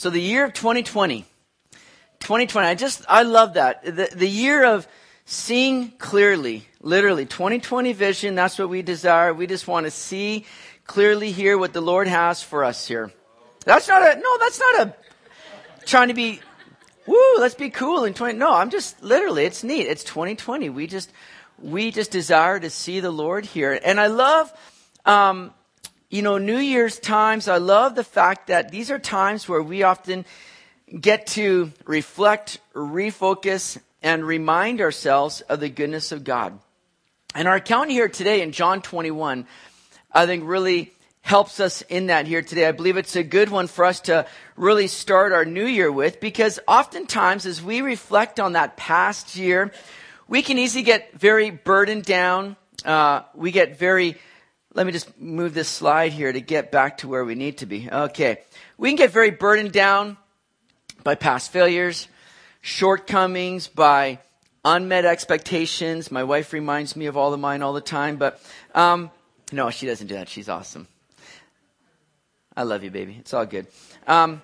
So the year of 2020. 2020. I just, I love that. The, the year of seeing clearly, literally 2020 vision. That's what we desire. We just want to see clearly here what the Lord has for us here. That's not a, no, that's not a trying to be, woo, let's be cool in 20. No, I'm just literally, it's neat. It's 2020. We just, we just desire to see the Lord here. And I love, um, you know, New Year's times. I love the fact that these are times where we often get to reflect, refocus, and remind ourselves of the goodness of God. And our account here today in John 21, I think really helps us in that here today. I believe it's a good one for us to really start our new year with because oftentimes as we reflect on that past year, we can easily get very burdened down. Uh, we get very, let me just move this slide here to get back to where we need to be. Okay. We can get very burdened down by past failures, shortcomings, by unmet expectations. My wife reminds me of all of mine all the time, but um, no, she doesn't do that. She's awesome. I love you, baby. It's all good. Um,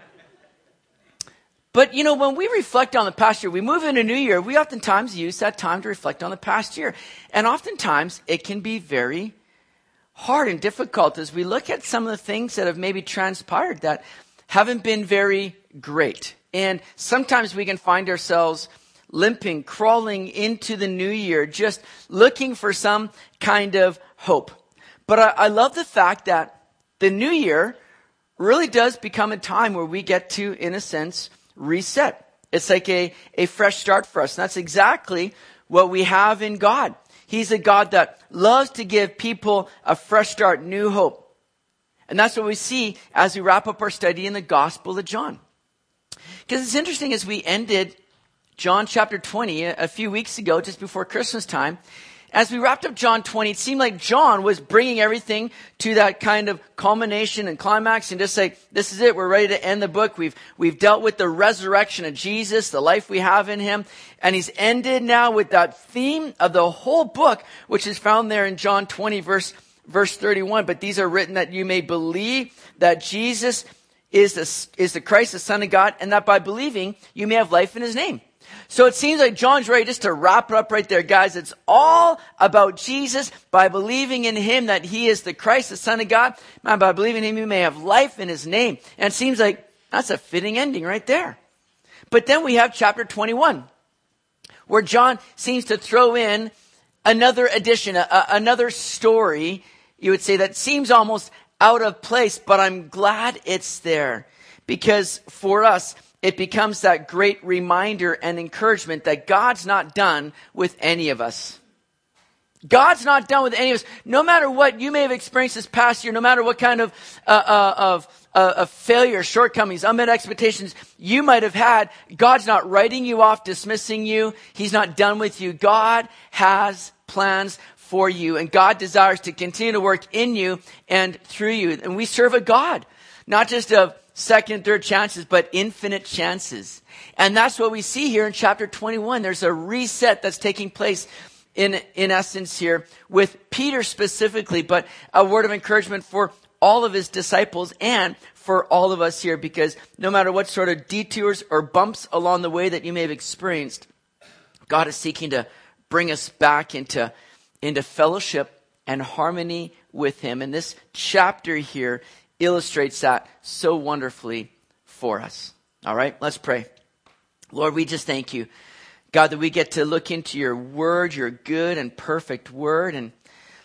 but you know, when we reflect on the past year, we move into new year, we oftentimes use that time to reflect on the past year. And oftentimes it can be very hard and difficult as we look at some of the things that have maybe transpired that haven't been very great. And sometimes we can find ourselves limping, crawling into the new year, just looking for some kind of hope. But I, I love the fact that the new year really does become a time where we get to, in a sense, reset. It's like a, a fresh start for us. And that's exactly what we have in God. He's a God that loves to give people a fresh start, new hope. And that's what we see as we wrap up our study in the Gospel of John. Because it's interesting as we ended John chapter 20 a few weeks ago, just before Christmas time, as we wrapped up John 20, it seemed like John was bringing everything to that kind of culmination and climax and just say, this is it. We're ready to end the book. We've, we've dealt with the resurrection of Jesus, the life we have in him. And he's ended now with that theme of the whole book, which is found there in John 20 verse, verse 31. But these are written that you may believe that Jesus is the, is the Christ, the Son of God, and that by believing you may have life in his name. So it seems like John's ready just to wrap it up right there. Guys, it's all about Jesus by believing in him that he is the Christ, the Son of God. By believing in him, you may have life in his name. And it seems like that's a fitting ending right there. But then we have chapter 21, where John seems to throw in another addition, a, another story, you would say, that seems almost out of place, but I'm glad it's there. Because for us, it becomes that great reminder and encouragement that God's not done with any of us. God's not done with any of us. No matter what you may have experienced this past year, no matter what kind of, uh, uh, of, uh, of failure, shortcomings, unmet expectations you might have had, God's not writing you off, dismissing you. He's not done with you. God has plans for you and God desires to continue to work in you and through you. And we serve a God, not just of second, third chances, but infinite chances. And that's what we see here in chapter 21. There's a reset that's taking place in, in essence here with Peter specifically, but a word of encouragement for all of his disciples and for all of us here because no matter what sort of detours or bumps along the way that you may have experienced, God is seeking to bring us back into, into fellowship and harmony with him. And this chapter here illustrates that so wonderfully for us. All right, let's pray. Lord, we just thank you, God, that we get to look into your word, your good and perfect word. And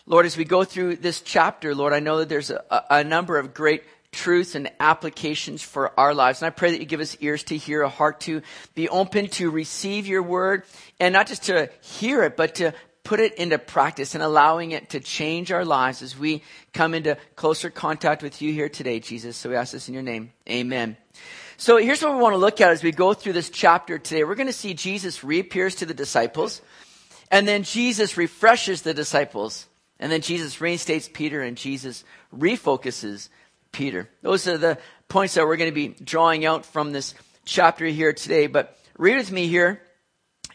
Lord, as we go through this chapter, Lord, I know that there's a, a number of great truths and applications for our lives. And I pray that you give us ears to hear, a heart to be open to receive your word, and not just to hear it, but to put it into practice and allowing it to change our lives as we come into closer contact with you here today, Jesus. So we ask this in your name. Amen. So here's what we want to look at as we go through this chapter today. We're going to see Jesus reappears to the disciples, and then Jesus refreshes the disciples, and then Jesus reinstates Peter, and Jesus refocuses Peter. Those are the points that we're going to be drawing out from this chapter here today. But read with me here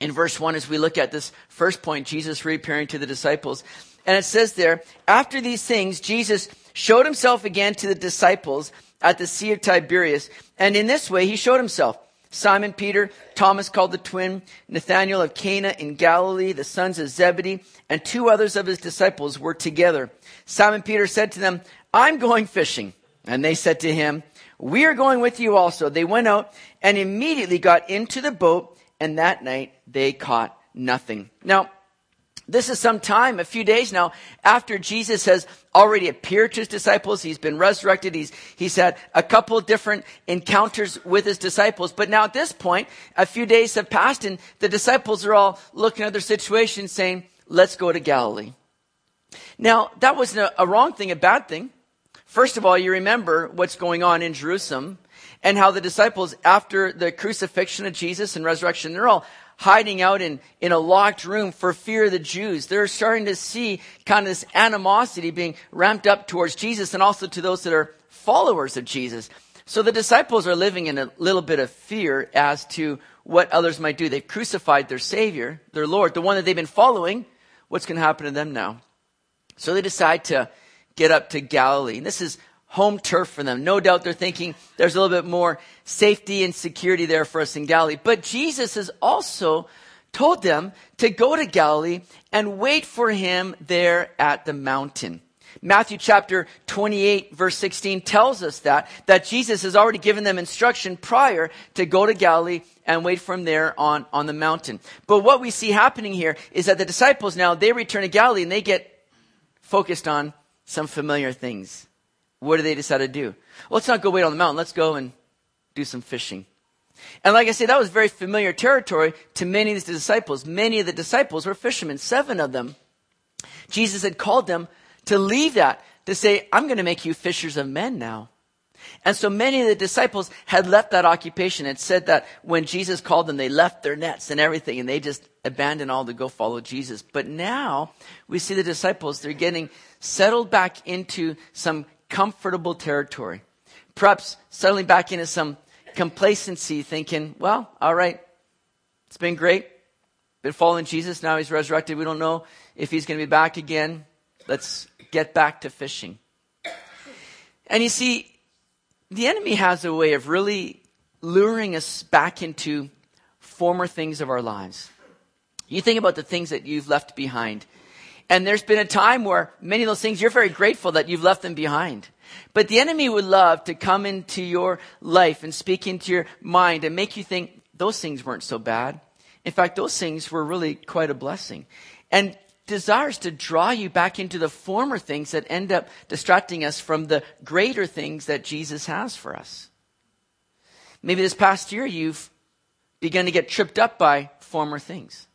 in verse 1 as we look at this first point, Jesus reappearing to the disciples. And it says there, after these things, Jesus showed himself again to the disciples at the Sea of Tiberias. And in this way, he showed himself. Simon Peter, Thomas called the twin, Nathanael of Cana in Galilee, the sons of Zebedee, and two others of his disciples were together. Simon Peter said to them, I'm going fishing. And they said to him, We are going with you also. They went out and immediately got into the boat, and that night they caught nothing. Now, this is some time, a few days now, after Jesus has already appeared to his disciples. He's been resurrected. He's, he's had a couple different encounters with his disciples. But now at this point, a few days have passed and the disciples are all looking at their situation saying, let's go to Galilee. Now, that wasn't a, a wrong thing, a bad thing. First of all, you remember what's going on in Jerusalem and how the disciples, after the crucifixion of Jesus and resurrection, they're all hiding out in, in a locked room for fear of the Jews. They're starting to see kind of this animosity being ramped up towards Jesus and also to those that are followers of Jesus. So the disciples are living in a little bit of fear as to what others might do. They've crucified their Savior, their Lord, the one that they've been following. What's going to happen to them now? So they decide to get up to Galilee. And this is home turf for them. No doubt they're thinking there's a little bit more safety and security there for us in Galilee. But Jesus has also told them to go to Galilee and wait for him there at the mountain. Matthew chapter 28 verse 16 tells us that, that Jesus has already given them instruction prior to go to Galilee and wait for him there on, on the mountain. But what we see happening here is that the disciples now, they return to Galilee and they get focused on some familiar things. What do they decide to do? Well, let's not go wait on the mountain. Let's go and do some fishing. And like I said, that was very familiar territory to many of the disciples. Many of the disciples were fishermen, seven of them. Jesus had called them to leave that, to say, I'm going to make you fishers of men now. And so many of the disciples had left that occupation. and said that when Jesus called them, they left their nets and everything and they just abandoned all to go follow Jesus. But now we see the disciples, they're getting settled back into some comfortable territory. Perhaps settling back into some complacency, thinking, well, all right, it's been great. Been following Jesus. Now he's resurrected. We don't know if he's going to be back again. Let's get back to fishing. And you see, the enemy has a way of really luring us back into former things of our lives. You think about the things that you've left behind. And there's been a time where many of those things, you're very grateful that you've left them behind. But the enemy would love to come into your life and speak into your mind and make you think those things weren't so bad. In fact, those things were really quite a blessing. And desires to draw you back into the former things that end up distracting us from the greater things that Jesus has for us. Maybe this past year you've begun to get tripped up by former things.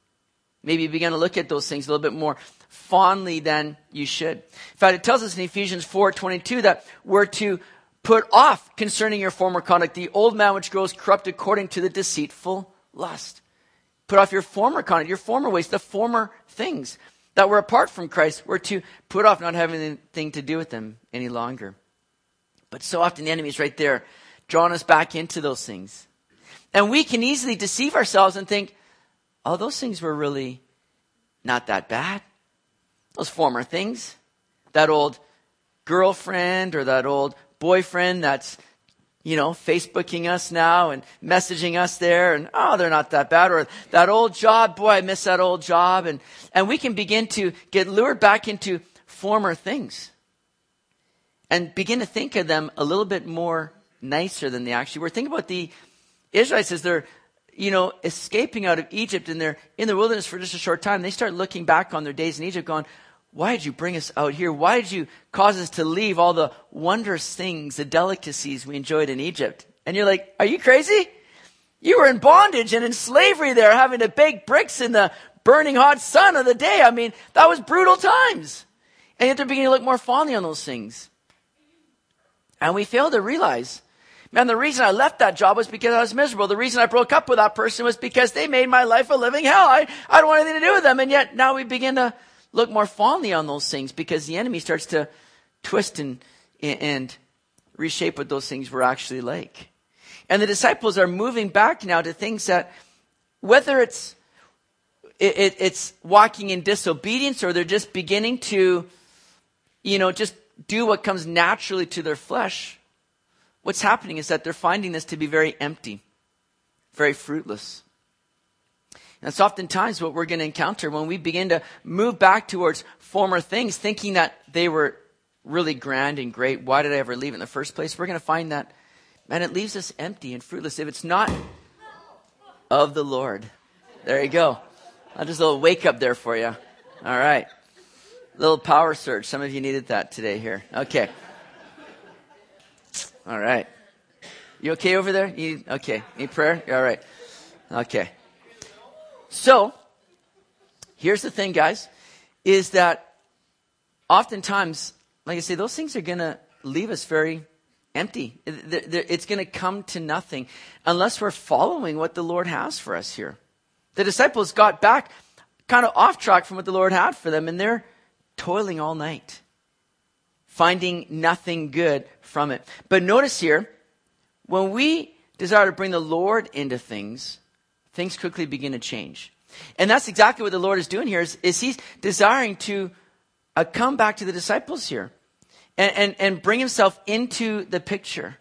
Maybe you began to look at those things a little bit more fondly than you should. In fact, it tells us in Ephesians 4:22 that we're to put off concerning your former conduct the old man which grows corrupt according to the deceitful lust. Put off your former conduct, your former ways, the former things that were apart from Christ. We're to put off not having anything to do with them any longer. But so often the enemy is right there, drawing us back into those things. And we can easily deceive ourselves and think, oh, those things were really not that bad. Those former things. That old girlfriend or that old boyfriend that's, you know, Facebooking us now and messaging us there and, oh, they're not that bad. Or that old job, boy, I miss that old job. And, and we can begin to get lured back into former things and begin to think of them a little bit more nicer than they actually were. Think about the Israelites as they're you know, escaping out of Egypt and they're in the wilderness for just a short time, they start looking back on their days in Egypt going, why did you bring us out here? Why did you cause us to leave all the wondrous things, the delicacies we enjoyed in Egypt? And you're like, are you crazy? You were in bondage and in slavery there, having to bake bricks in the burning hot sun of the day. I mean, that was brutal times. And yet they're beginning to look more fondly on those things. And we fail to realize Man, the reason I left that job was because I was miserable. The reason I broke up with that person was because they made my life a living hell. I, I don't want anything to do with them. And yet now we begin to look more fondly on those things because the enemy starts to twist and, and reshape what those things were actually like. And the disciples are moving back now to things that, whether it's, it, it, it's walking in disobedience or they're just beginning to, you know, just do what comes naturally to their flesh what's happening is that they're finding this to be very empty, very fruitless. That's oftentimes what we're going to encounter when we begin to move back towards former things, thinking that they were really grand and great. Why did I ever leave in the first place? We're going to find that, man, it leaves us empty and fruitless if it's not of the Lord. There you go. I'll just a little wake up there for you. All right. Little power surge. Some of you needed that today here. Okay. All right. You okay over there? You, okay. Need prayer? All right. Okay. So, here's the thing, guys, is that oftentimes, like I say, those things are going to leave us very empty. It's going to come to nothing unless we're following what the Lord has for us here. The disciples got back kind of off track from what the Lord had for them, and they're toiling all night, finding nothing good from it. But notice here, when we desire to bring the Lord into things, things quickly begin to change. And that's exactly what the Lord is doing here is, is he's desiring to uh, come back to the disciples here and, and, and bring himself into the picture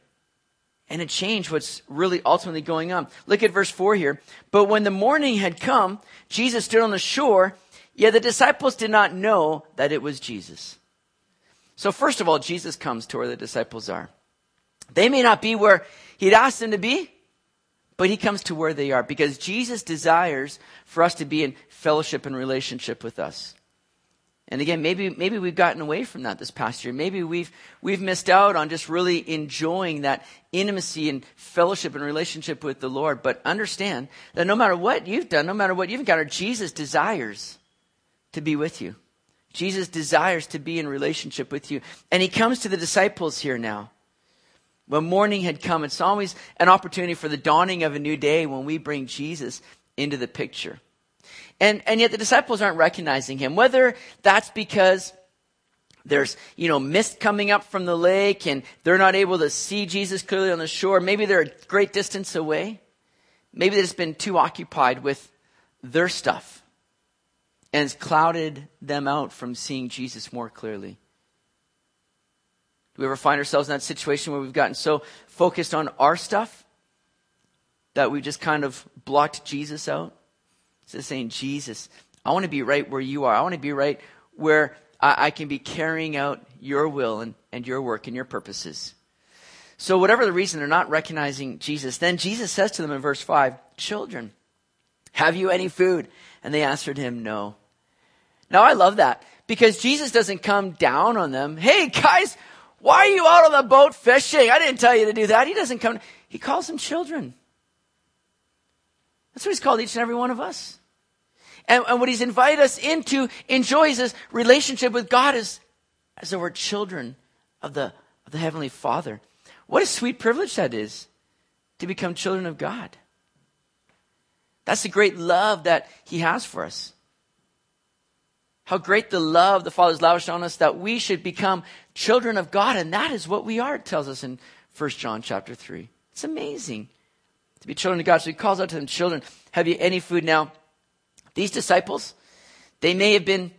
and to change what's really ultimately going on. Look at verse 4 here. But when the morning had come, Jesus stood on the shore, yet the disciples did not know that it was Jesus. So first of all, Jesus comes to where the disciples are. They may not be where he'd asked them to be, but he comes to where they are because Jesus desires for us to be in fellowship and relationship with us. And again, maybe, maybe we've gotten away from that this past year. Maybe we've, we've missed out on just really enjoying that intimacy and fellowship and relationship with the Lord. But understand that no matter what you've done, no matter what you've encountered, Jesus desires to be with you. Jesus desires to be in relationship with you. And he comes to the disciples here now. When morning had come, it's always an opportunity for the dawning of a new day when we bring Jesus into the picture. And, and yet the disciples aren't recognizing him. Whether that's because there's, you know, mist coming up from the lake and they're not able to see Jesus clearly on the shore. Maybe they're a great distance away. Maybe they've just been too occupied with their stuff and it's clouded them out from seeing Jesus more clearly. Do we ever find ourselves in that situation where we've gotten so focused on our stuff that we just kind of blocked Jesus out? It's saying, Jesus, I want to be right where you are. I want to be right where I, I can be carrying out your will and, and your work and your purposes. So, whatever the reason they're not recognizing Jesus, then Jesus says to them in verse 5, Children, have you any food? And they answered him, No. Now, I love that because Jesus doesn't come down on them. Hey, guys, why are you out on the boat fishing? I didn't tell you to do that. He doesn't come. He calls them children. That's what he's called each and every one of us. And, and what he's invited us into enjoys this relationship with God as, as though we're children of the, of the Heavenly Father. What a sweet privilege that is to become children of God. That's the great love that he has for us how great the love the Father's lavished on us that we should become children of God. And that is what we are, it tells us in 1 John chapter 3. It's amazing to be children of God. So he calls out to them, children, have you any food? Now, these disciples, they may have been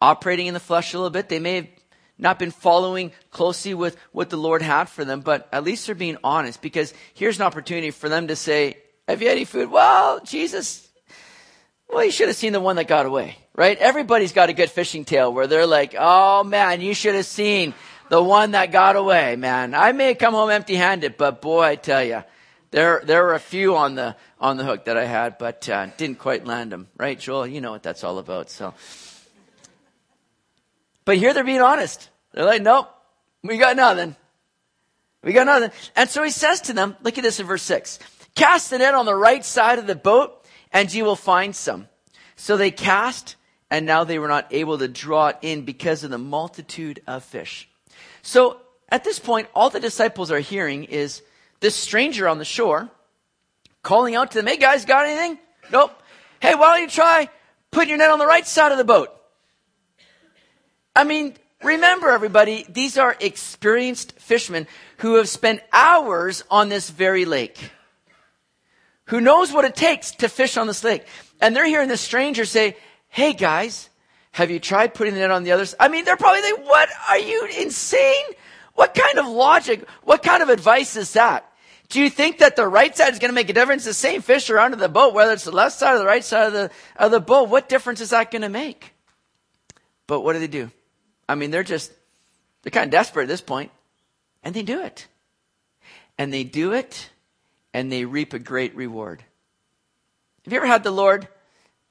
operating in the flesh a little bit. They may have not been following closely with what the Lord had for them, but at least they're being honest because here's an opportunity for them to say, have you any food? Well, Jesus, well, you should have seen the one that got away right? Everybody's got a good fishing tale where they're like, oh man, you should have seen the one that got away, man. I may come home empty handed, but boy, I tell you, there, there were a few on the, on the hook that I had, but uh, didn't quite land them, right, Joel? You know what that's all about, so. But here they're being honest. They're like, nope, we got nothing. We got nothing. And so he says to them, look at this in verse 6. Cast the net on the right side of the boat, and you will find some. So they cast, and now they were not able to draw it in because of the multitude of fish. So at this point, all the disciples are hearing is this stranger on the shore calling out to them, Hey guys, got anything? Nope. Hey, why don't you try putting your net on the right side of the boat? I mean, remember everybody, these are experienced fishermen who have spent hours on this very lake. Who knows what it takes to fish on this lake. And they're hearing this stranger say, Hey guys, have you tried putting net on the other side? I mean, they're probably like, what? Are you insane? What kind of logic, what kind of advice is that? Do you think that the right side is going to make a difference? The same fish are under the boat, whether it's the left side or the right side of the, of the boat. What difference is that going to make? But what do they do? I mean, they're just, they're kind of desperate at this point, and they do it. And they do it, and they reap a great reward. Have you ever had the Lord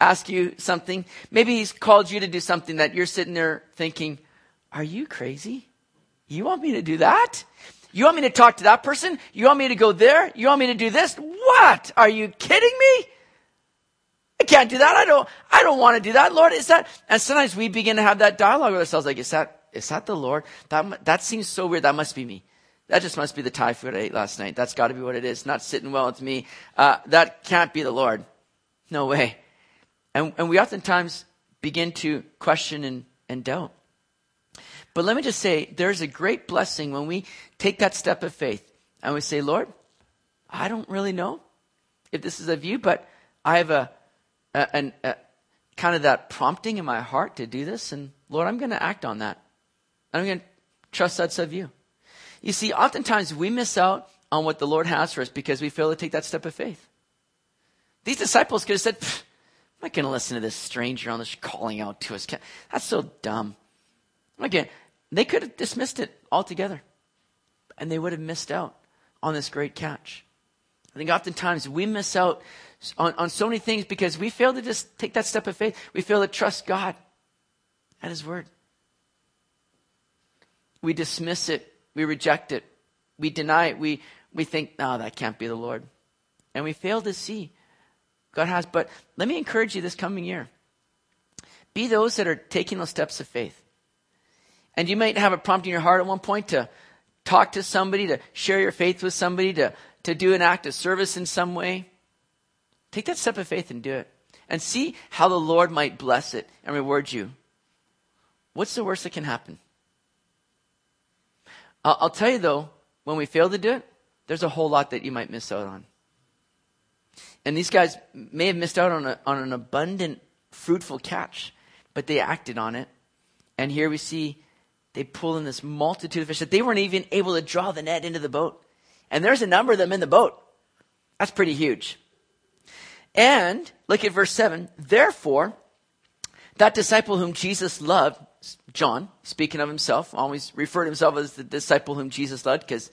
ask you something? Maybe He's called you to do something that you're sitting there thinking, Are you crazy? You want me to do that? You want me to talk to that person? You want me to go there? You want me to do this? What? Are you kidding me? I can't do that. I don't, I don't want to do that. Lord, is that, and sometimes we begin to have that dialogue with ourselves like, is that, is that the Lord? That, that seems so weird. That must be me. That just must be the Thai food I ate last night. That's got to be what it is. Not sitting well with me. Uh, that can't be the Lord. No way. And, and we oftentimes begin to question and, and doubt. But let me just say, there's a great blessing when we take that step of faith and we say, Lord, I don't really know if this is of you, but I have a, a, an, a kind of that prompting in my heart to do this. And Lord, I'm going to act on that. I'm going to trust that's of you. You see, oftentimes we miss out on what the Lord has for us because we fail to take that step of faith. These disciples could have said, I'm not going to listen to this stranger on this calling out to us. That's so dumb. Again, they could have dismissed it altogether, and they would have missed out on this great catch. I think oftentimes we miss out on, on so many things because we fail to just take that step of faith. We fail to trust God and His Word. We dismiss it. We reject it. We deny it. We, we think, no, that can't be the Lord. And we fail to see God has. But let me encourage you this coming year. Be those that are taking those steps of faith. And you might have a prompt in your heart at one point to talk to somebody, to share your faith with somebody, to, to do an act of service in some way. Take that step of faith and do it. And see how the Lord might bless it and reward you. What's the worst that can happen? I'll, I'll tell you though, when we fail to do it, there's a whole lot that you might miss out on. And these guys may have missed out on, a, on an abundant, fruitful catch, but they acted on it. And here we see they pull in this multitude of fish that they weren't even able to draw the net into the boat. And there's a number of them in the boat. That's pretty huge. And look at verse 7. Therefore, that disciple whom Jesus loved, John, speaking of himself, always referred himself as the disciple whom Jesus loved because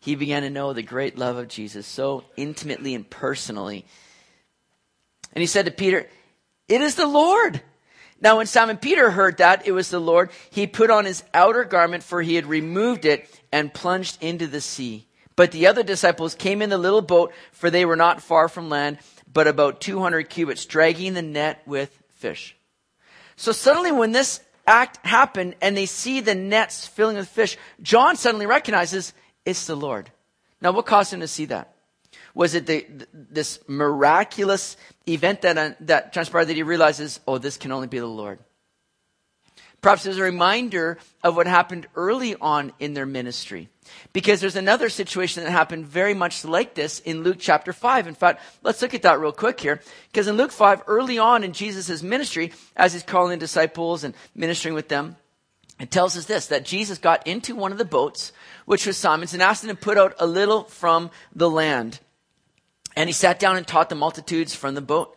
he began to know the great love of Jesus so intimately and personally. And he said to Peter, It is the Lord. Now, when Simon Peter heard that it was the Lord, he put on his outer garment, for he had removed it, and plunged into the sea. But the other disciples came in the little boat, for they were not far from land, but about 200 cubits, dragging the net with fish. So suddenly, when this act happened and they see the nets filling with fish, John suddenly recognizes it's the Lord. Now, what caused him to see that? Was it the, this miraculous event that, uh, that transpired that he realizes, oh, this can only be the Lord? Perhaps as a reminder of what happened early on in their ministry. Because there's another situation that happened very much like this in Luke chapter 5. In fact, let's look at that real quick here. Because in Luke 5, early on in Jesus' ministry, as he's calling disciples and ministering with them, it tells us this, that Jesus got into one of the boats, which was Simon's, and asked him to put out a little from the land. And he sat down and taught the multitudes from the boat.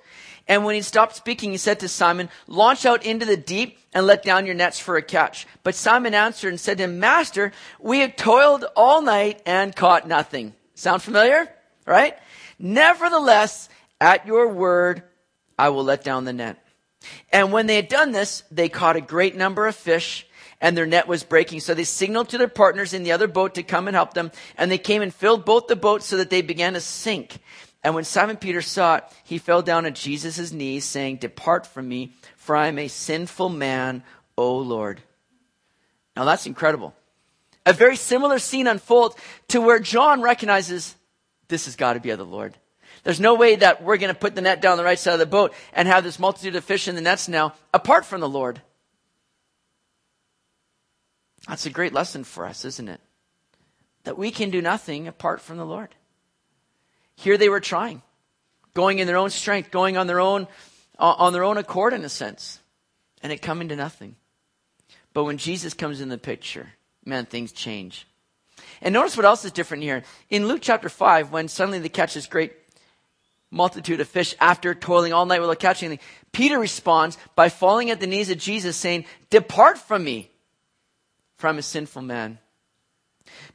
And when he stopped speaking, he said to Simon, launch out into the deep and let down your nets for a catch. But Simon answered and said to him, Master, we have toiled all night and caught nothing. Sound familiar? Right? Nevertheless, at your word, I will let down the net. And when they had done this, they caught a great number of fish and their net was breaking. So they signaled to their partners in the other boat to come and help them. And they came and filled both the boats so that they began to sink. And when Simon Peter saw it, he fell down at Jesus' knees, saying, Depart from me, for I am a sinful man, O Lord. Now that's incredible. A very similar scene unfolds to where John recognizes this has got to be of the Lord. There's no way that we're going to put the net down the right side of the boat and have this multitude of fish in the nets now apart from the Lord. That's a great lesson for us, isn't it? That we can do nothing apart from the Lord. Here they were trying, going in their own strength, going on their own, uh, on their own accord in a sense, and it coming to nothing. But when Jesus comes in the picture, man, things change. And notice what else is different here. In Luke chapter 5, when suddenly they catch this great multitude of fish after toiling all night without catching anything, Peter responds by falling at the knees of Jesus, saying, Depart from me, for I'm a sinful man.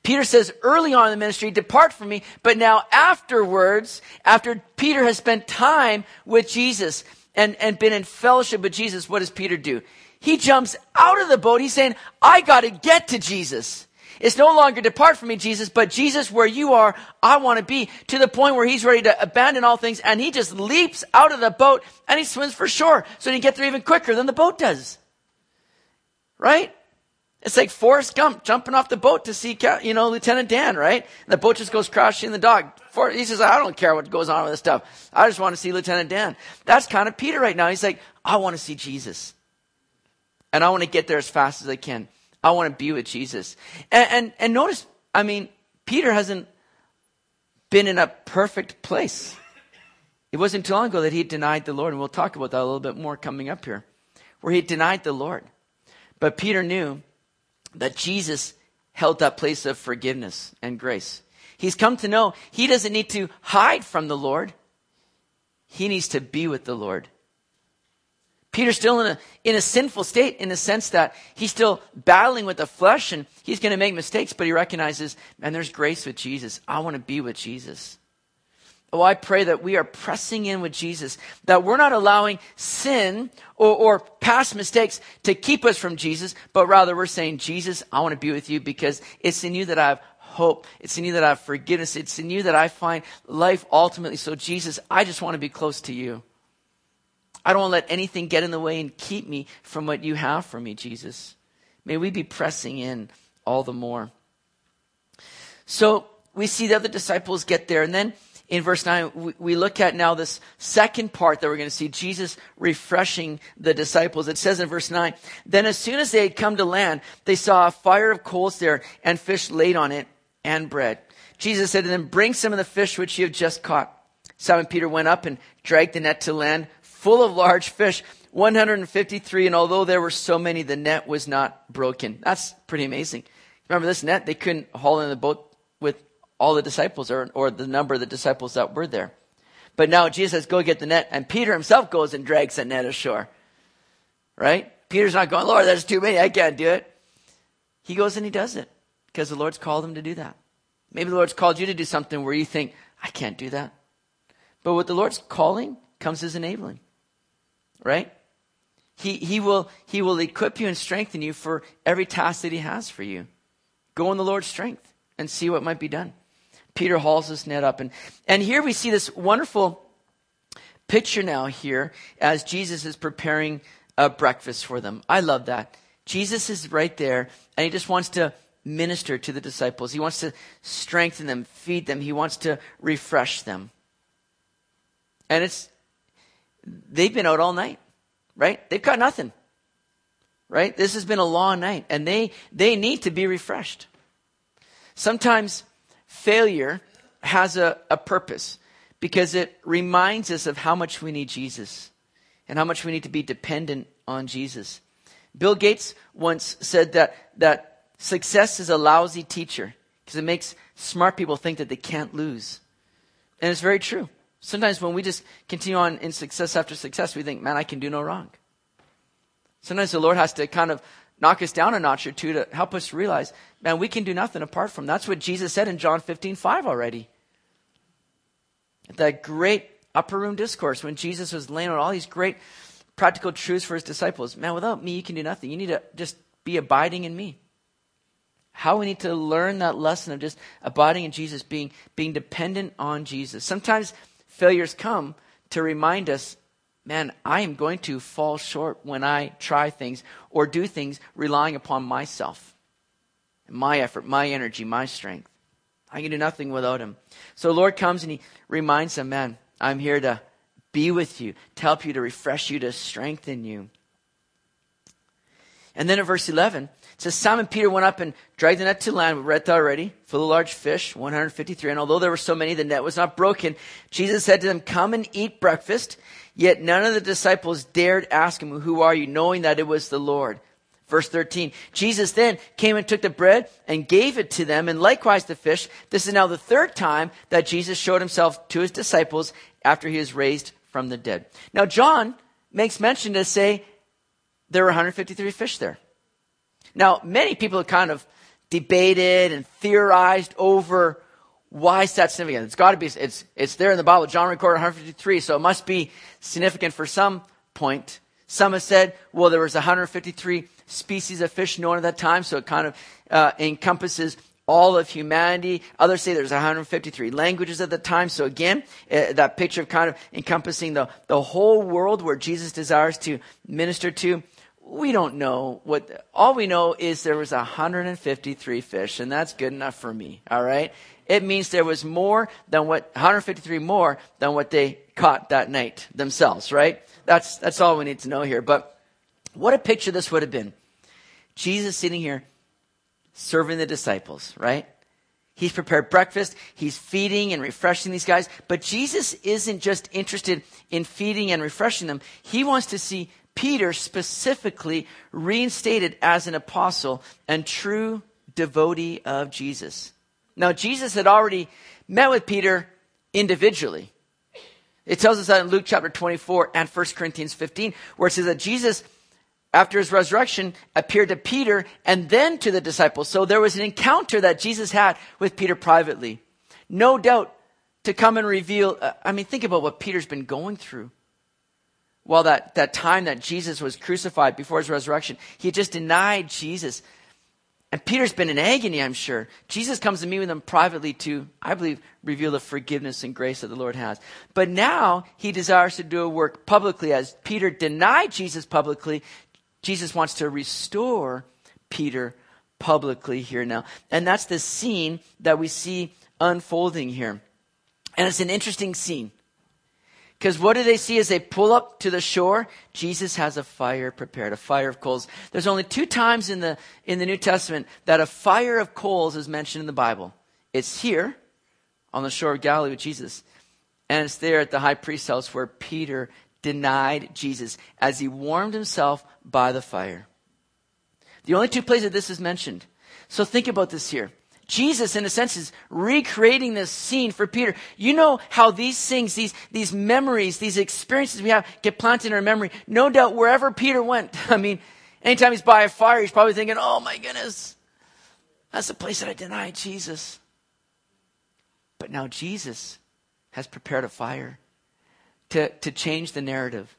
Peter says early on in the ministry, depart from me. But now afterwards, after Peter has spent time with Jesus and, and been in fellowship with Jesus, what does Peter do? He jumps out of the boat. He's saying, I gotta get to Jesus. It's no longer depart from me, Jesus, but Jesus, where you are, I want to be to the point where he's ready to abandon all things and he just leaps out of the boat and he swims for shore so he can get there even quicker than the boat does. Right? It's like Forrest Gump jumping off the boat to see, you know, Lieutenant Dan, right? And the boat just goes crashing the dock. He says, I don't care what goes on with this stuff. I just want to see Lieutenant Dan. That's kind of Peter right now. He's like, I want to see Jesus. And I want to get there as fast as I can. I want to be with Jesus. And, and, and notice, I mean, Peter hasn't been in a perfect place. It wasn't too long ago that he denied the Lord, and we'll talk about that a little bit more coming up here, where he denied the Lord. But Peter knew that Jesus held that place of forgiveness and grace. He's come to know he doesn't need to hide from the Lord. He needs to be with the Lord. Peter's still in a, in a sinful state in the sense that he's still battling with the flesh and he's going to make mistakes, but he recognizes, man, there's grace with Jesus. I want to be with Jesus. Oh, I pray that we are pressing in with Jesus, that we're not allowing sin or, or, past mistakes to keep us from Jesus, but rather we're saying, Jesus, I want to be with you because it's in you that I have hope. It's in you that I have forgiveness. It's in you that I find life ultimately. So Jesus, I just want to be close to you. I don't want to let anything get in the way and keep me from what you have for me, Jesus. May we be pressing in all the more. So we see the other disciples get there and then in verse 9, we look at now this second part that we're going to see Jesus refreshing the disciples. It says in verse 9, Then as soon as they had come to land, they saw a fire of coals there and fish laid on it and bread. Jesus said to them, Bring some of the fish which you have just caught. Simon Peter went up and dragged the net to land full of large fish, 153. And although there were so many, the net was not broken. That's pretty amazing. Remember this net? They couldn't haul in the boat all the disciples or, or the number of the disciples that were there. But now Jesus says, go get the net. And Peter himself goes and drags the net ashore. Right? Peter's not going, Lord, that's too many. I can't do it. He goes and he does it because the Lord's called him to do that. Maybe the Lord's called you to do something where you think, I can't do that. But with the Lord's calling comes his enabling. Right? He, he, will, he will equip you and strengthen you for every task that he has for you. Go in the Lord's strength and see what might be done. Peter hauls his net up. And, and here we see this wonderful picture now here as Jesus is preparing a breakfast for them. I love that. Jesus is right there and he just wants to minister to the disciples. He wants to strengthen them, feed them. He wants to refresh them. And it's, they've been out all night, right? They've got nothing, right? This has been a long night and they, they need to be refreshed. Sometimes failure has a, a purpose because it reminds us of how much we need Jesus and how much we need to be dependent on Jesus. Bill Gates once said that, that success is a lousy teacher because it makes smart people think that they can't lose. And it's very true. Sometimes when we just continue on in success after success, we think, man, I can do no wrong. Sometimes the Lord has to kind of knock us down a notch or two to help us realize, man, we can do nothing apart from. That's what Jesus said in John 15, 5 already. That great upper room discourse when Jesus was laying out all these great practical truths for his disciples. Man, without me, you can do nothing. You need to just be abiding in me. How we need to learn that lesson of just abiding in Jesus, being, being dependent on Jesus. Sometimes failures come to remind us man, I am going to fall short when I try things or do things relying upon myself, my effort, my energy, my strength. I can do nothing without him. So the Lord comes and he reminds them, man, I'm here to be with you, to help you, to refresh you, to strengthen you. And then in verse 11, it says, Simon Peter went up and dragged the net to land. We read that already. Full of large fish, 153. And although there were so many, the net was not broken. Jesus said to them, Come and eat breakfast. Yet none of the disciples dared ask him, Who are you? knowing that it was the Lord. Verse 13, Jesus then came and took the bread and gave it to them, and likewise the fish. This is now the third time that Jesus showed himself to his disciples after he was raised from the dead. Now, John makes mention to say there were 153 fish there. Now, many people have kind of debated and theorized over why is that significant? It's got to be, it's, it's there in the Bible. John recorded 153, so it must be significant for some point. Some have said, well, there was 153 species of fish known at that time, so it kind of uh, encompasses all of humanity. Others say there's 153 languages at the time. So again, uh, that picture of kind of encompassing the, the whole world where Jesus desires to minister to. We don't know what, all we know is there was 153 fish, and that's good enough for me, alright? It means there was more than what, 153 more than what they caught that night themselves, right? That's, that's all we need to know here. But what a picture this would have been. Jesus sitting here serving the disciples, right? He's prepared breakfast. He's feeding and refreshing these guys. But Jesus isn't just interested in feeding and refreshing them. He wants to see Peter specifically reinstated as an apostle and true devotee of Jesus. Now, Jesus had already met with Peter individually. It tells us that in Luke chapter 24 and 1 Corinthians 15, where it says that Jesus, after his resurrection, appeared to Peter and then to the disciples. So there was an encounter that Jesus had with Peter privately. No doubt to come and reveal, uh, I mean, think about what Peter's been going through. Well, that, that time that Jesus was crucified before his resurrection, he just denied Jesus and Peter's been in agony, I'm sure. Jesus comes to meet with him privately to, I believe, reveal the forgiveness and grace that the Lord has. But now he desires to do a work publicly. As Peter denied Jesus publicly, Jesus wants to restore Peter publicly here now. And that's the scene that we see unfolding here. And it's an interesting scene. Because what do they see as they pull up to the shore? Jesus has a fire prepared, a fire of coals. There's only two times in the, in the New Testament that a fire of coals is mentioned in the Bible. It's here on the shore of Galilee with Jesus. And it's there at the high priest's house where Peter denied Jesus as he warmed himself by the fire. The only two places this is mentioned. So think about this here. Jesus, in a sense, is recreating this scene for Peter. You know how these things, these, these memories, these experiences we have get planted in our memory. No doubt wherever Peter went, I mean, anytime he's by a fire, he's probably thinking, oh my goodness, that's the place that I denied Jesus. But now Jesus has prepared a fire to, to change the narrative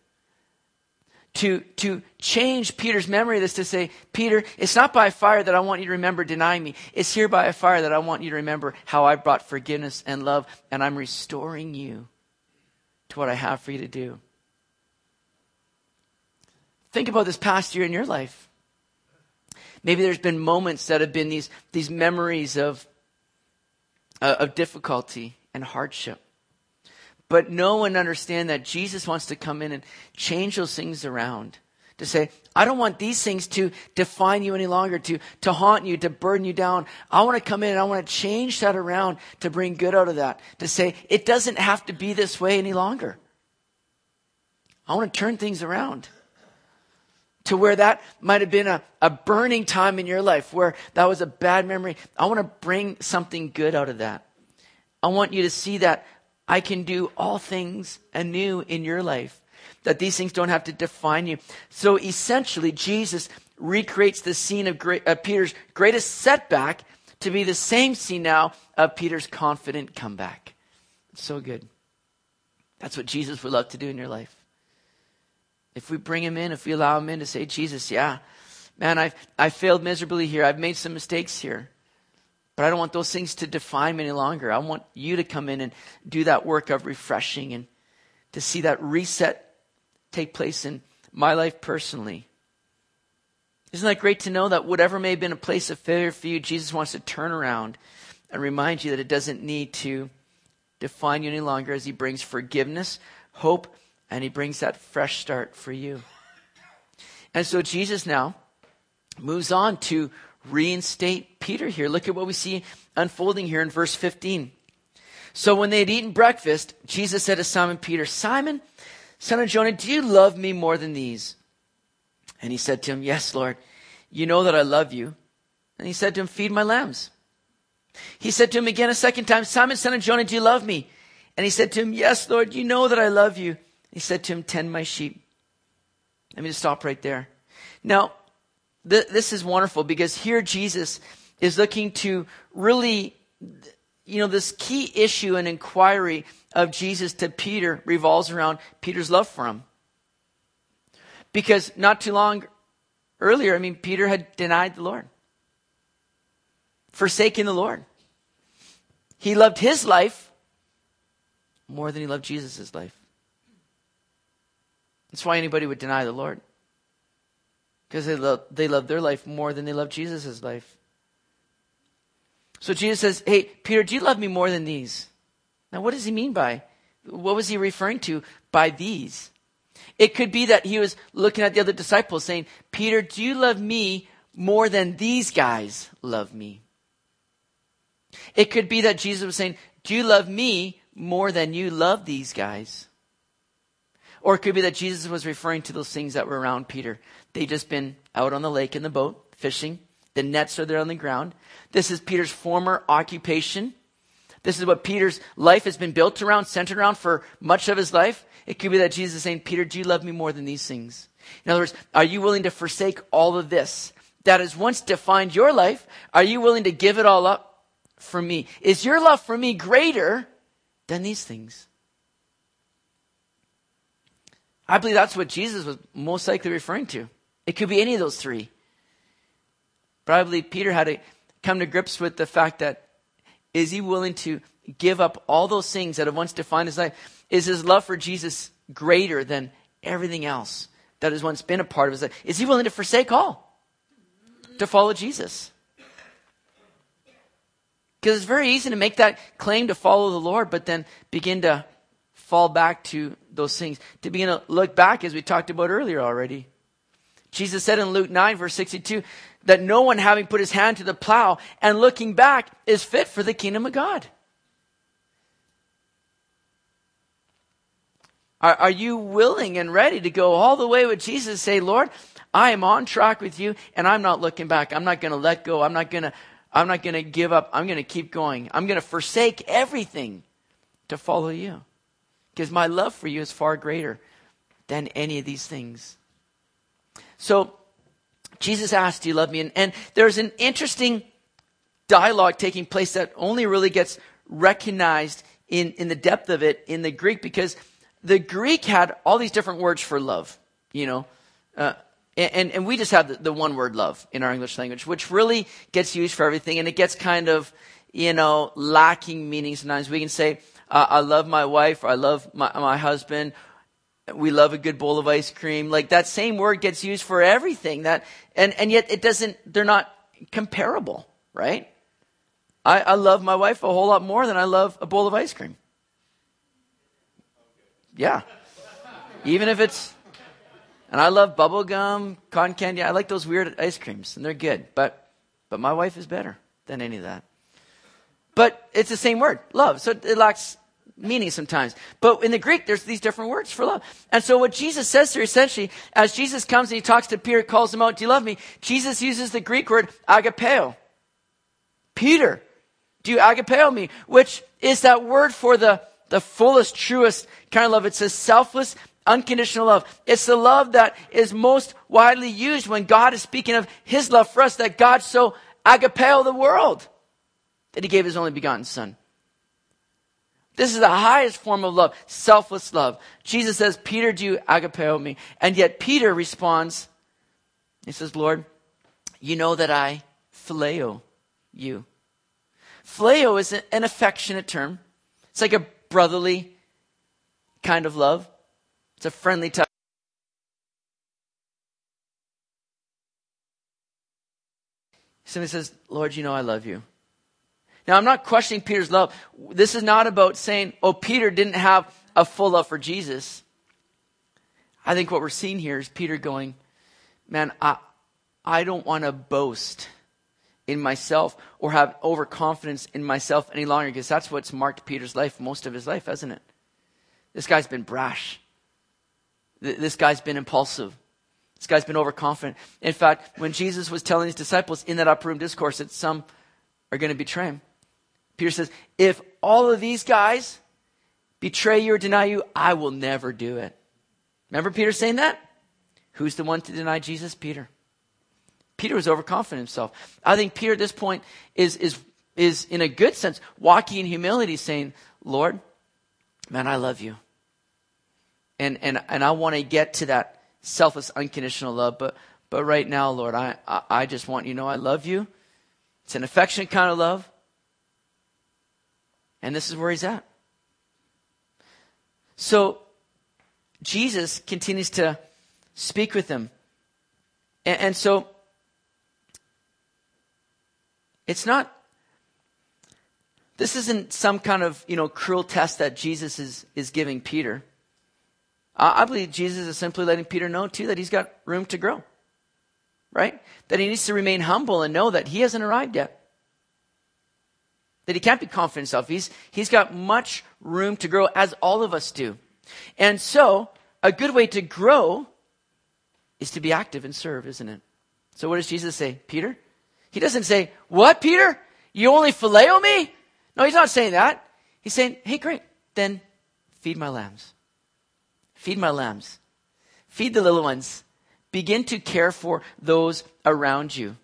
to, to change Peter's memory of this to say, Peter, it's not by fire that I want you to remember denying me. It's here by a fire that I want you to remember how I brought forgiveness and love, and I'm restoring you to what I have for you to do. Think about this past year in your life. Maybe there's been moments that have been these, these memories of, uh, of difficulty and hardship. But know and understand that Jesus wants to come in and change those things around. To say, I don't want these things to define you any longer, to, to haunt you, to burden you down. I want to come in and I want to change that around to bring good out of that. To say, it doesn't have to be this way any longer. I want to turn things around to where that might have been a, a burning time in your life, where that was a bad memory. I want to bring something good out of that. I want you to see that I can do all things anew in your life. That these things don't have to define you. So essentially, Jesus recreates the scene of, great, Peter's greatest setback to be the same scene now of Peter's confident comeback. It's so good. That's what Jesus would love to do in your life. If we bring him in, if we allow him in to say, Jesus, yeah, man, I've, I failed miserably here. I've made some mistakes here. But I don't want those things to define me any longer. I want you to come in and do that work of refreshing and to see that reset take place in my life personally. Isn't that great to know that whatever may have been a place of failure for you, Jesus wants to turn around and remind you that it doesn't need to define you any longer as he brings forgiveness, hope, and he brings that fresh start for you. And so Jesus now moves on to reinstate Peter here. Look at what we see unfolding here in verse 15. So when they had eaten breakfast, Jesus said to Simon Peter, Simon, son of Jonah, do you love me more than these? And he said to him, Yes, Lord. You know that I love you. And he said to him, Feed my lambs. He said to him again a second time, Simon, son of Jonah, do you love me? And he said to him, Yes, Lord, you know that I love you. He said to him, Tend my sheep. Let me just stop right there. Now, th- this is wonderful because here Jesus is looking to really, you know, this key issue and inquiry of Jesus to Peter revolves around Peter's love for him. Because not too long earlier, I mean, Peter had denied the Lord, forsaken the Lord. He loved his life more than he loved Jesus' life. That's why anybody would deny the Lord. Because they love, they love their life more than they love Jesus' life. So Jesus says, Hey, Peter, do you love me more than these? Now, what does he mean by? What was he referring to by these? It could be that he was looking at the other disciples saying, Peter, do you love me more than these guys love me? It could be that Jesus was saying, Do you love me more than you love these guys? Or it could be that Jesus was referring to those things that were around Peter. They'd just been out on the lake in the boat, fishing. The nets are there on the ground. This is Peter's former occupation. This is what Peter's life has been built around, centered around for much of his life. It could be that Jesus is saying, Peter, do you love me more than these things? In other words, are you willing to forsake all of this that has once defined your life? Are you willing to give it all up for me? Is your love for me greater than these things? I believe that's what Jesus was most likely referring to. It could be any of those three. But I believe Peter had to come to grips with the fact that is he willing to give up all those things that have once defined his life? Is his love for Jesus greater than everything else that has once been a part of his life? Is he willing to forsake all to follow Jesus? Because it's very easy to make that claim to follow the Lord, but then begin to fall back to those things, to begin to look back as we talked about earlier already. Jesus said in Luke 9, verse 62, that no one having put his hand to the plow and looking back is fit for the kingdom of God. Are, are you willing and ready to go all the way with Jesus? Say, Lord, I am on track with you and I'm not looking back. I'm not going to let go. I'm not going to, I'm not going to give up. I'm going to keep going. I'm going to forsake everything to follow you because my love for you is far greater than any of these things. So, Jesus asked, Do you love me? And, and there's an interesting dialogue taking place that only really gets recognized in, in the depth of it in the Greek because the Greek had all these different words for love, you know. Uh, and, and we just have the, the, one word love in our English language, which really gets used for everything and it gets kind of, you know, lacking meaning sometimes. We can say, uh, I love my wife, or I love my, my husband, we love a good bowl of ice cream. Like that same word gets used for everything that, and, and yet it doesn't, they're not comparable, right? I, I love my wife a whole lot more than I love a bowl of ice cream. Yeah. Even if it's, and I love bubble gum, cotton candy. I like those weird ice creams and they're good, but, but my wife is better than any of that. But it's the same word, love. So it lacks meaning sometimes. But in the Greek, there's these different words for love. And so what Jesus says here essentially, as Jesus comes and he talks to Peter, calls him out, do you love me? Jesus uses the Greek word agapeo. Peter, do you agapeo me? Which is that word for the, the fullest, truest kind of love. It's a selfless, unconditional love. It's the love that is most widely used when God is speaking of his love for us, that God so agapeo the world that he gave his only begotten son. This is the highest form of love, selfless love. Jesus says, Peter, do you agapeo me? And yet Peter responds, he says, Lord, you know that I phileo you. Phileo is an affectionate term. It's like a brotherly kind of love. It's a friendly touch. Somebody says, Lord, you know I love you. Now, I'm not questioning Peter's love. This is not about saying, oh, Peter didn't have a full love for Jesus. I think what we're seeing here is Peter going, man, I, I don't want to boast in myself or have overconfidence in myself any longer because that's what's marked Peter's life most of his life, hasn't it? This guy's been brash. This guy's been impulsive. This guy's been overconfident. In fact, when Jesus was telling his disciples in that upper room discourse that some are going to betray him, Peter says, If all of these guys betray you or deny you, I will never do it. Remember Peter saying that? Who's the one to deny Jesus? Peter. Peter was overconfident himself. I think Peter at this point is, is, is in a good sense walking in humility saying, Lord, man, I love you. And, and, and I want to get to that selfless, unconditional love. But, but right now, Lord, I, I, I just want you to know I love you. It's an affectionate kind of love. And this is where he's at. So Jesus continues to speak with him. And, and so it's not this isn't some kind of, you know, cruel test that Jesus is, is giving Peter. I believe Jesus is simply letting Peter know, too, that he's got room to grow. Right? That he needs to remain humble and know that he hasn't arrived yet. That he can't be confident in himself. He's, he's got much room to grow, as all of us do. And so, a good way to grow is to be active and serve, isn't it? So, what does Jesus say? Peter? He doesn't say, What, Peter? You only phileo me? No, he's not saying that. He's saying, Hey, great. Then feed my lambs. Feed my lambs. Feed the little ones. Begin to care for those around you.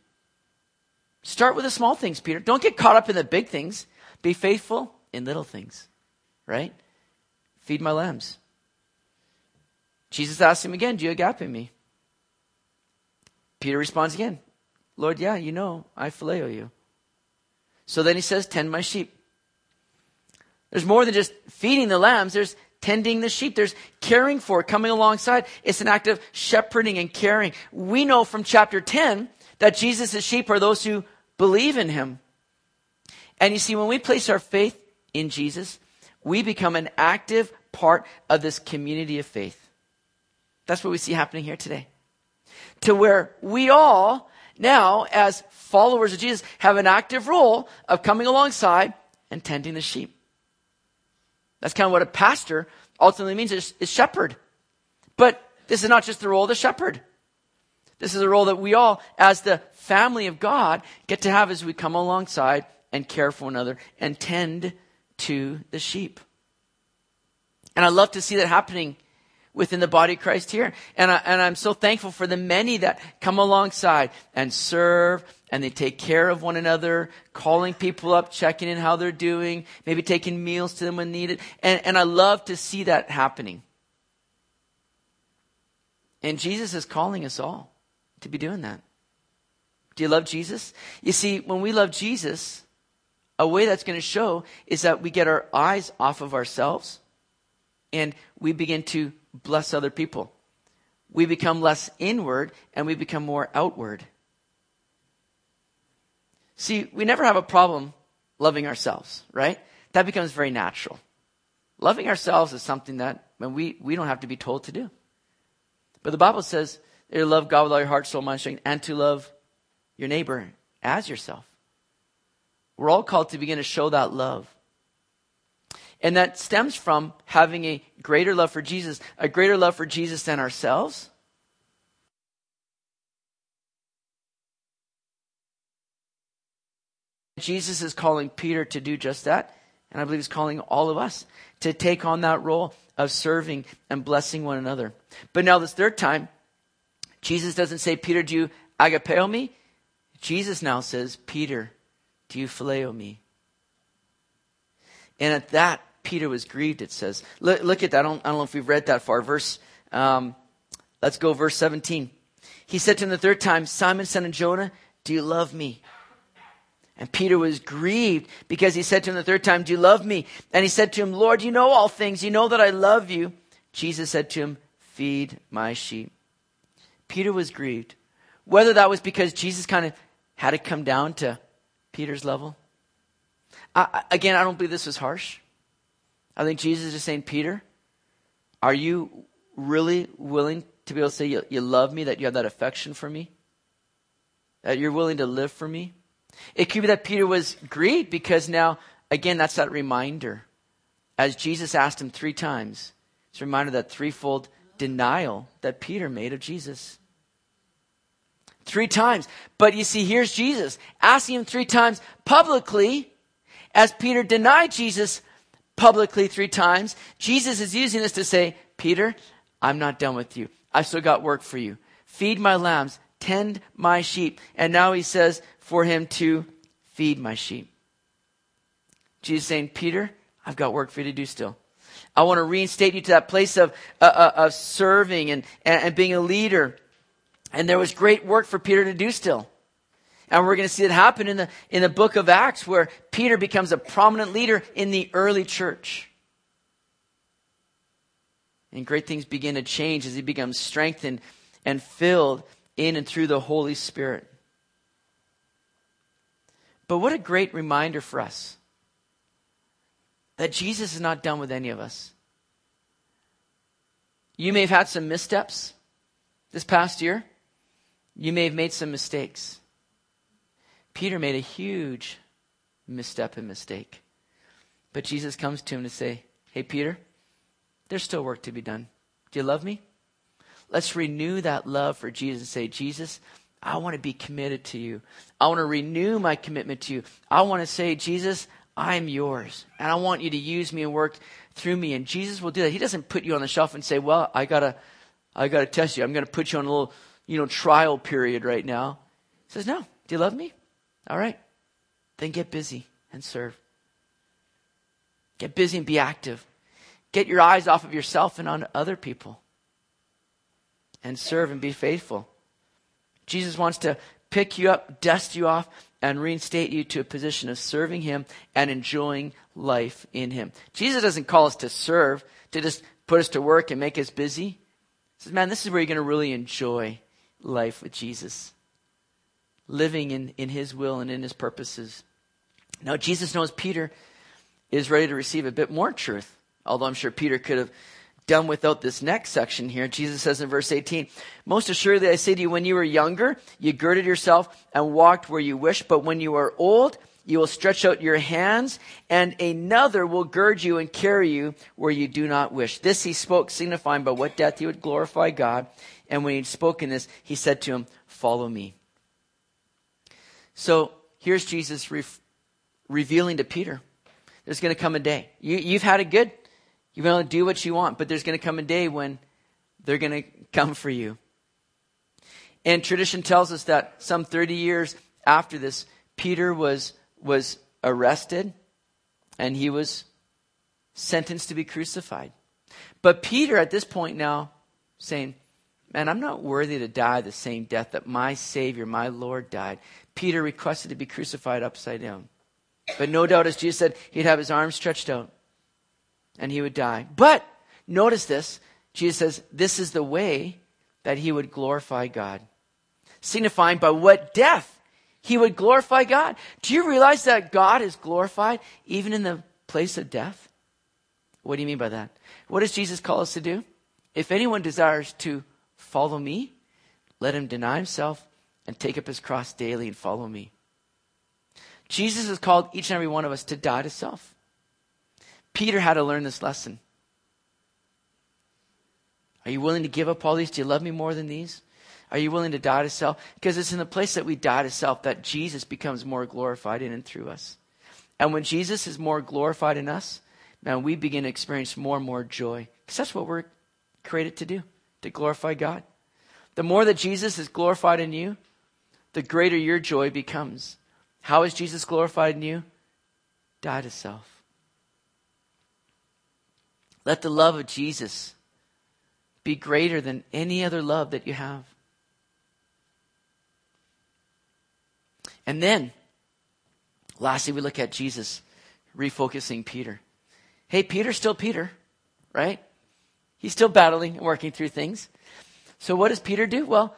Start with the small things, Peter. Don't get caught up in the big things. Be faithful in little things, right? Feed my lambs. Jesus asked him again, Do you agape me? Peter responds again, Lord, yeah, you know, I phileo you. So then he says, Tend my sheep. There's more than just feeding the lambs, there's tending the sheep. There's caring for, coming alongside. It's an act of shepherding and caring. We know from chapter 10 that Jesus' sheep are those who believe in him. And you see, when we place our faith in Jesus, we become an active part of this community of faith. That's what we see happening here today. To where we all now, as followers of Jesus, have an active role of coming alongside and tending the sheep. That's kind of what a pastor ultimately means is, shepherd. But this is not just the role of the shepherd. This is a role that we all, as the family of God, get to have as we come alongside and care for one another and tend to the sheep. And I love to see that happening within the body of Christ here. And, I, and I'm so thankful for the many that come alongside and serve and they take care of one another, calling people up, checking in how they're doing, maybe taking meals to them when needed. And, and I love to see that happening. And Jesus is calling us all to be doing that. Do you love Jesus? You see, when we love Jesus, a way that's going to show is that we get our eyes off of ourselves and we begin to bless other people. We become less inward and we become more outward. See, we never have a problem loving ourselves, right? That becomes very natural. Loving ourselves is something that when we, we don't have to be told to do. But the Bible says to love God with all your heart, soul, mind, strength, and to love your neighbor as yourself. We're all called to begin to show that love. And that stems from having a greater love for Jesus, a greater love for Jesus than ourselves. Jesus is calling Peter to do just that. And I believe he's calling all of us to take on that role of serving and blessing one another. But now, this third time, Jesus doesn't say, Peter, do you agapeo me? Jesus now says, Peter, do you phileo me? And at that, Peter was grieved, it says. Look, look at that. I don't, I don't, know if we've read that far. Verse, um, let's go verse 17. He said to him the third time, Simon, son of Jonah, do you love me? And Peter was grieved because he said to him the third time, Do you love me? And he said to him, Lord, you know all things. You know that I love you. Jesus said to him, Feed my sheep. Peter was grieved. Whether that was because Jesus kind of had to come down to Peter's level. I, again, I don't believe this was harsh. I think Jesus is saying, Peter, are you really willing to be able to say you, you love me, that you have that affection for me? That you're willing to live for me? It could be that Peter was grieved because now, again, that's that reminder. As Jesus asked him three times, it's a reminder that threefold denial that Peter made of Jesus. Three times. But you see, here's Jesus asking him three times publicly as Peter denied Jesus publicly three times. Jesus is using this to say, Peter, I'm not done with you. I've still got work for you. Feed my lambs, tend my sheep. And now he says for him to feed my sheep. Jesus saying, Peter, I've got work for you to do still. I want to reinstate you to that place of, uh, uh, of serving and, and, and being a leader. And there was great work for Peter to do still. And we're going to see it happen in the, in the book of Acts where Peter becomes a prominent leader in the early church. And great things begin to change as he becomes strengthened and filled in and through the Holy Spirit. But what a great reminder for us that Jesus is not done with any of us. You may have had some missteps this past year. You may have made some mistakes. Peter made a huge misstep and mistake. But Jesus comes to him to say, Hey, Peter, there's still work to be done. Do you love me? Let's renew that love for Jesus and say, Jesus, I want to be committed to you. I want to renew my commitment to you. I want to say, Jesus, I'm yours. And I want you to use me and work through me. And Jesus will do that. He doesn't put you on the shelf and say, Well, I gotta I gotta test you. I'm gonna put you on a little, you know, trial period right now. He says, No, do you love me? All right. Then get busy and serve. Get busy and be active. Get your eyes off of yourself and on other people. And serve and be faithful. Jesus wants to pick you up, dust you off, and reinstate you to a position of serving Him and enjoying life in Him. Jesus doesn't call us to serve, to just put us to work and make us busy. He says, man, this is where you're going to really enjoy life with Jesus living in, in his will and in his purposes. Now, Jesus knows Peter is ready to receive a bit more truth, although I'm sure Peter could have done without this next section here. Jesus says in verse 18, Most assuredly I say to you, when you were younger, you girded yourself and walked where you wished, but when you are old, you will stretch out your hands, and another will gird you and carry you where you do not wish. This he spoke, signifying by what death he would glorify God. And when he had spoken this, he said to him, Follow me. So here's Jesus re- revealing to Peter there's going to come a day. You, you've had it good. You've been able to do what you want, but there's going to come a day when they're going to come for you. And tradition tells us that some 30 years after this, Peter was, was arrested and he was sentenced to be crucified. But Peter, at this point now, saying, Man, I'm not worthy to die the same death that my Savior, my Lord, died. Peter requested to be crucified upside down. But no doubt, as Jesus said, he'd have his arms stretched out and he would die. But notice this Jesus says, This is the way that he would glorify God, signifying by what death he would glorify God. Do you realize that God is glorified even in the place of death? What do you mean by that? What does Jesus call us to do? If anyone desires to follow me, let him deny himself and take up his cross daily and follow me. Jesus has called each and every one of us to die to self. Peter had to learn this lesson. Are you willing to give up all these? Do you love me more than these? Are you willing to die to self? Because it's in the place that we die to self that Jesus becomes more glorified in and through us. And when Jesus is more glorified in us, man, we begin to experience more and more joy. Because that's what we're created to do, to glorify God. The more that Jesus is glorified in you, the greater your joy becomes. How is Jesus glorified in you? Die to self. Let the love of Jesus be greater than any other love that you have. And then, lastly, we look at Jesus refocusing Peter. Hey, Peter's still Peter, right? He's still battling and working through things. So, what does Peter do? Well,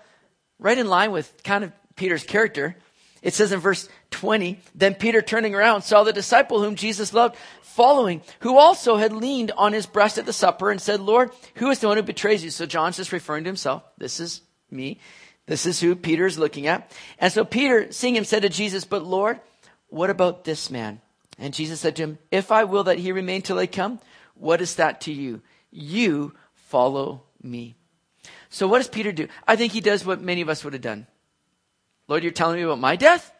right in line with kind of Peter's character. It says in verse 20, then Peter turning around saw the disciple whom Jesus loved following, who also had leaned on his breast at the supper and said, Lord, who is the one who betrays you? So John's just referring to himself. This is me. This is who Peter is looking at. And so Peter, seeing him, said to Jesus, but Lord, what about this man? And Jesus said to him, if I will that he remain till I come, what is that to you? You follow me. So what does Peter do? I think he does what many of us would have done. Lord, you're telling me about my death?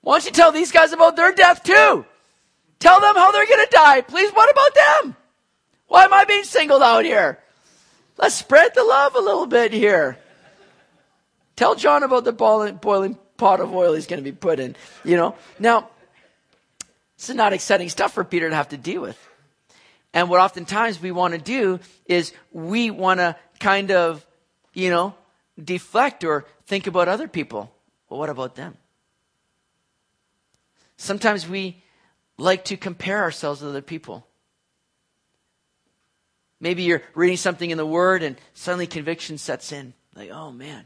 Why don't you tell these guys about their death too? Tell them how they're going to die. Please, what about them? Why am I being singled out here? Let's spread the love a little bit here. Tell John about the boiling, pot of oil he's going to be put in, you know. Now, this is not exciting stuff for Peter to have to deal with. And what oftentimes we want to do is we want to kind of, you know, deflect or think about other people. Well, what about them? Sometimes we like to compare ourselves with other people. Maybe you're reading something in the Word and suddenly conviction sets in. Like, oh man.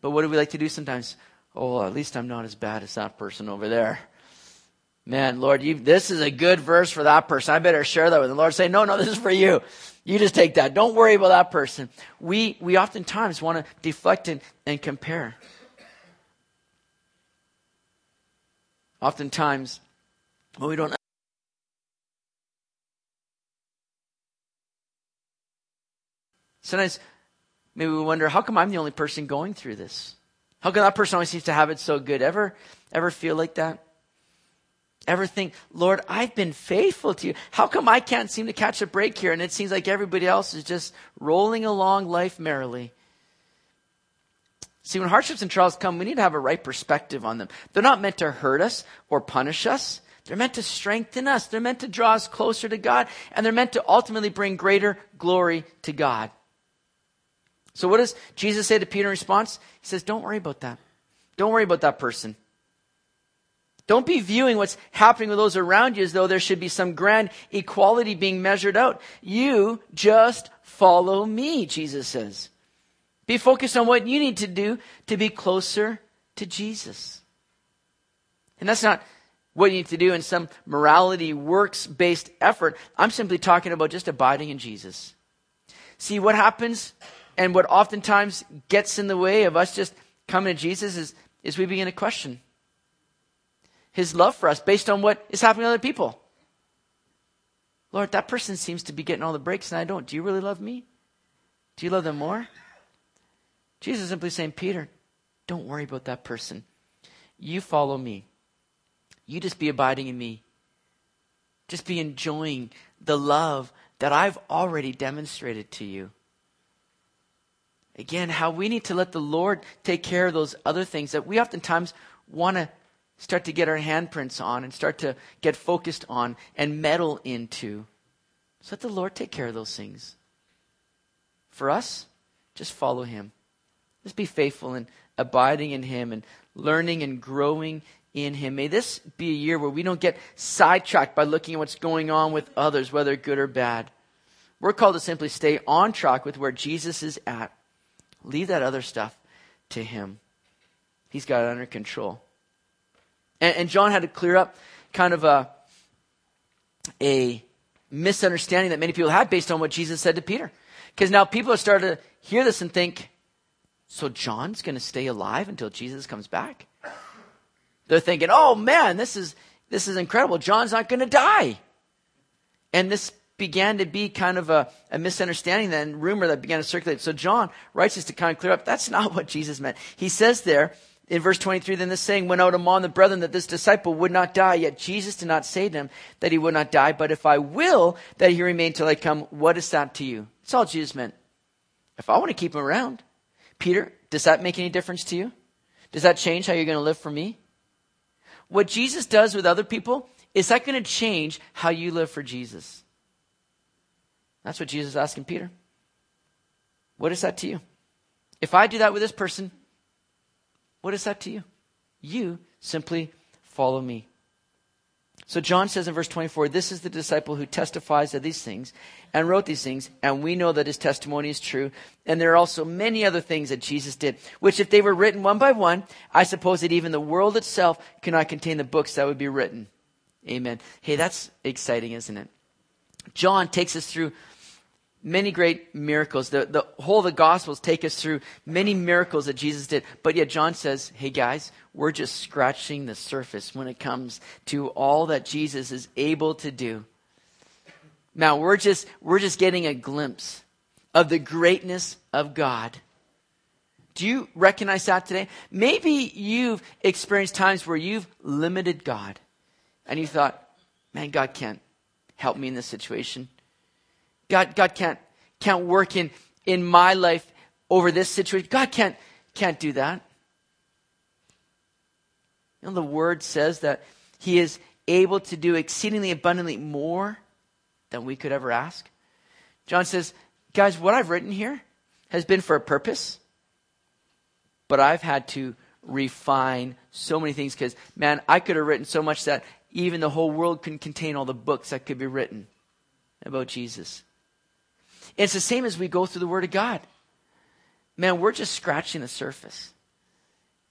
But what do we like to do sometimes? Oh, at least I'm not as bad as that person over there. Man, Lord, you, this is a good verse for that person. I better share that with the Lord. Say, no, no, this is for you. You just take that. Don't worry about that person. We, we oftentimes want to deflect and, and compare. Oftentimes, when we don't Sometimes maybe we wonder, how come I'm the only person going through this? How come that person always seems to have it so good? Ever, ever feel like that? Ever think, Lord, I've been faithful to you. How come I can't seem to catch a break here? And it seems like everybody else is just rolling along life merrily. See, when hardships and trials come, we need to have a right perspective on them. They're not meant to hurt us or punish us. They're meant to strengthen us. They're meant to draw us closer to God. And they're meant to ultimately bring greater glory to God. So what does Jesus say to Peter in response? He says, don't worry about that. Don't worry about that person. Don't be viewing what's happening with those around you as though there should be some grand equality being measured out. You just follow me, Jesus says. Be focused on what you need to do to be closer to Jesus. And that's not what you need to do in some morality, works based effort. I'm simply talking about just abiding in Jesus. See, what happens and what oftentimes gets in the way of us just coming to Jesus is, is we begin to question his love for us based on what is happening to other people. Lord, that person seems to be getting all the breaks and I don't. Do you really love me? Do you love them more? Jesus is simply saying, Peter, don't worry about that person. You follow me. You just be abiding in me. Just be enjoying the love that I've already demonstrated to you. Again, how we need to let the Lord take care of those other things that we oftentimes want to start to get our handprints on and start to get focused on and meddle into. So let the Lord take care of those things. For us, just follow Him. Just be faithful and abiding in Him and learning and growing in Him. May this be a year where we don't get sidetracked by looking at what's going on with others, whether good or bad. We're called to simply stay on track with where Jesus is at Leave that other stuff to Him. He's got it under control. And, and John had to clear up kind of a, a misunderstanding that many people had based on what Jesus said to Peter. Because now people are starting to hear this and think, so John's going to stay alive until Jesus comes back? They're thinking, oh man, this is, this is incredible. John's not going to die. And this began to be kind of a, a misunderstanding and rumor that began to circulate. So John writes this to kind of clear up that's not what Jesus meant. He says there in verse 23, then this saying went out among the brethren that this disciple would not die, yet Jesus did not say to him that he would not die, but if I will that he remain till I come, what is that to you? That's all Jesus meant. If I want to keep him around, Peter, does that make any difference to you? Does that change how you're going to live for me? What Jesus does with other people, is that going to change how you live for Jesus? That's what Jesus is asking Peter. What is that to you? If I do that with this person, what is that to you? You simply follow me. So John says in verse 24, this is the disciple who testifies of these things and wrote these things, and we know that his testimony is true. And there are also many other things that Jesus did, which if they were written one by one, I suppose that even the world itself cannot contain the books that would be written. Amen. Hey, that's exciting, isn't it? John takes us through many great miracles. The, the whole of the Gospels take us through many miracles that Jesus did. But yet John says, hey guys, we're just scratching the surface when it comes to all that Jesus is able to do. Now we're just, we're just getting a glimpse of the greatness of God. Do you recognize that today? Maybe you've experienced times where you've limited God and you thought, man, God can't help me in this situation. God, God can't, can't work in, in my life over this situation. God can't, can't do that. You know, the word says that he is able to do exceedingly abundantly more than we could ever ask. John says, guys, what I've written here has been for a purpose, but I've had to refine so many things because, man, I could have written so much that even the whole world couldn't contain all the books that could be written about Jesus. It's the same as we go through the Word of God. Man, we're just scratching the surface.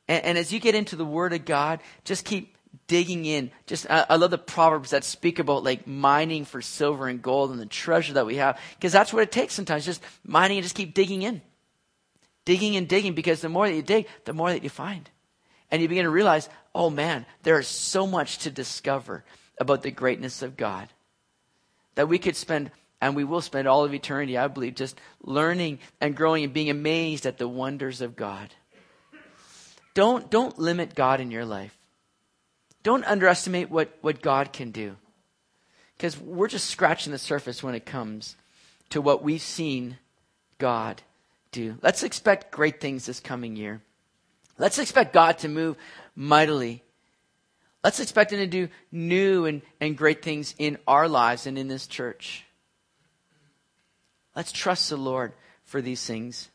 And, and as you get into the Word of God, just keep digging in. Just I, I, love the proverbs that speak about like mining for silver and gold and the treasure that we have, because that's what it takes sometimes. Just mining and just keep digging in, digging and digging. Because the more that you dig, the more that you find, and you begin to realize, oh man, there is so much to discover about the greatness of God that we could spend. And we will spend all of eternity, I believe, just learning and growing and being amazed at the wonders of God. Don't, don't limit God in your life. Don't underestimate what, what God can do. Because we're just scratching the surface when it comes to what we've seen God do. Let's expect great things this coming year. Let's expect God to move mightily. Let's expect Him to do new and, and great things in our lives and in this church. Let's trust the Lord for these things.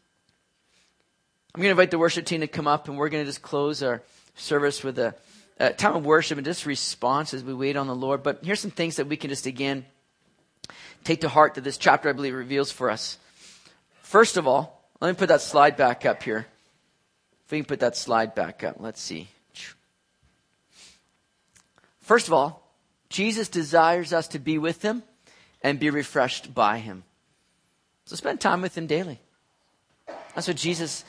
I'm going to invite the worship team to come up, and we're going to just close our service with a uh, time of worship and just response as we wait on the Lord. But here's some things that we can just again take to heart that this chapter, I believe, reveals for us. First of all, let me put that slide back up here. If we can put that slide back up, let's see. First of all, Jesus desires us to be with him and be refreshed by him. So spend time with him daily. That's what Jesus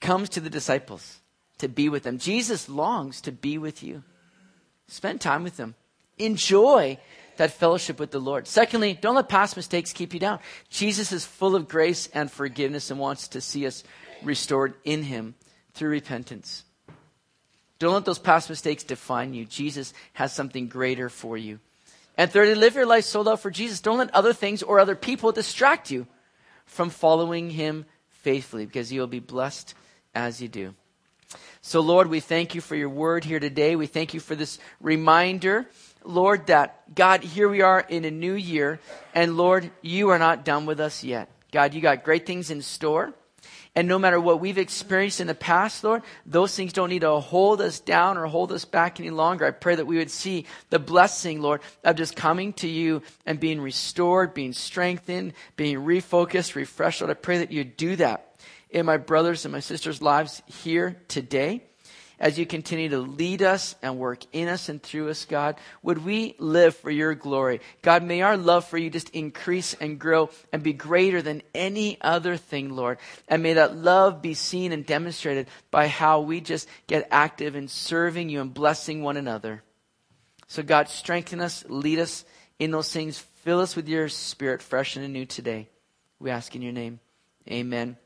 comes to the disciples to be with them. Jesus longs to be with you. Spend time with them. Enjoy that fellowship with the Lord. Secondly, don't let past mistakes keep you down. Jesus is full of grace and forgiveness and wants to see us restored in Him through repentance. Don't let those past mistakes define you. Jesus has something greater for you. And thirdly, live your life sold out for Jesus. Don't let other things or other people distract you from following Him faithfully because you'll be blessed as you do. So, Lord, we thank you for your word here today. We thank you for this reminder, Lord, that God, here we are in a new year, and Lord, you are not done with us yet. God, you got great things in store. And no matter what we've experienced in the past, Lord, those things don't need to hold us down or hold us back any longer. I pray that we would see the blessing, Lord, of just coming to you and being restored, being strengthened, being refocused, refreshed. Lord, I pray that you do that in my brothers and my sisters' lives here today. As you continue to lead us and work in us and through us, God, would we live for your glory? God, may our love for you just increase and grow and be greater than any other thing, Lord. And may that love be seen and demonstrated by how we just get active in serving you and blessing one another. So, God, strengthen us, lead us in those things, fill us with your spirit fresh and anew today. We ask in your name. Amen.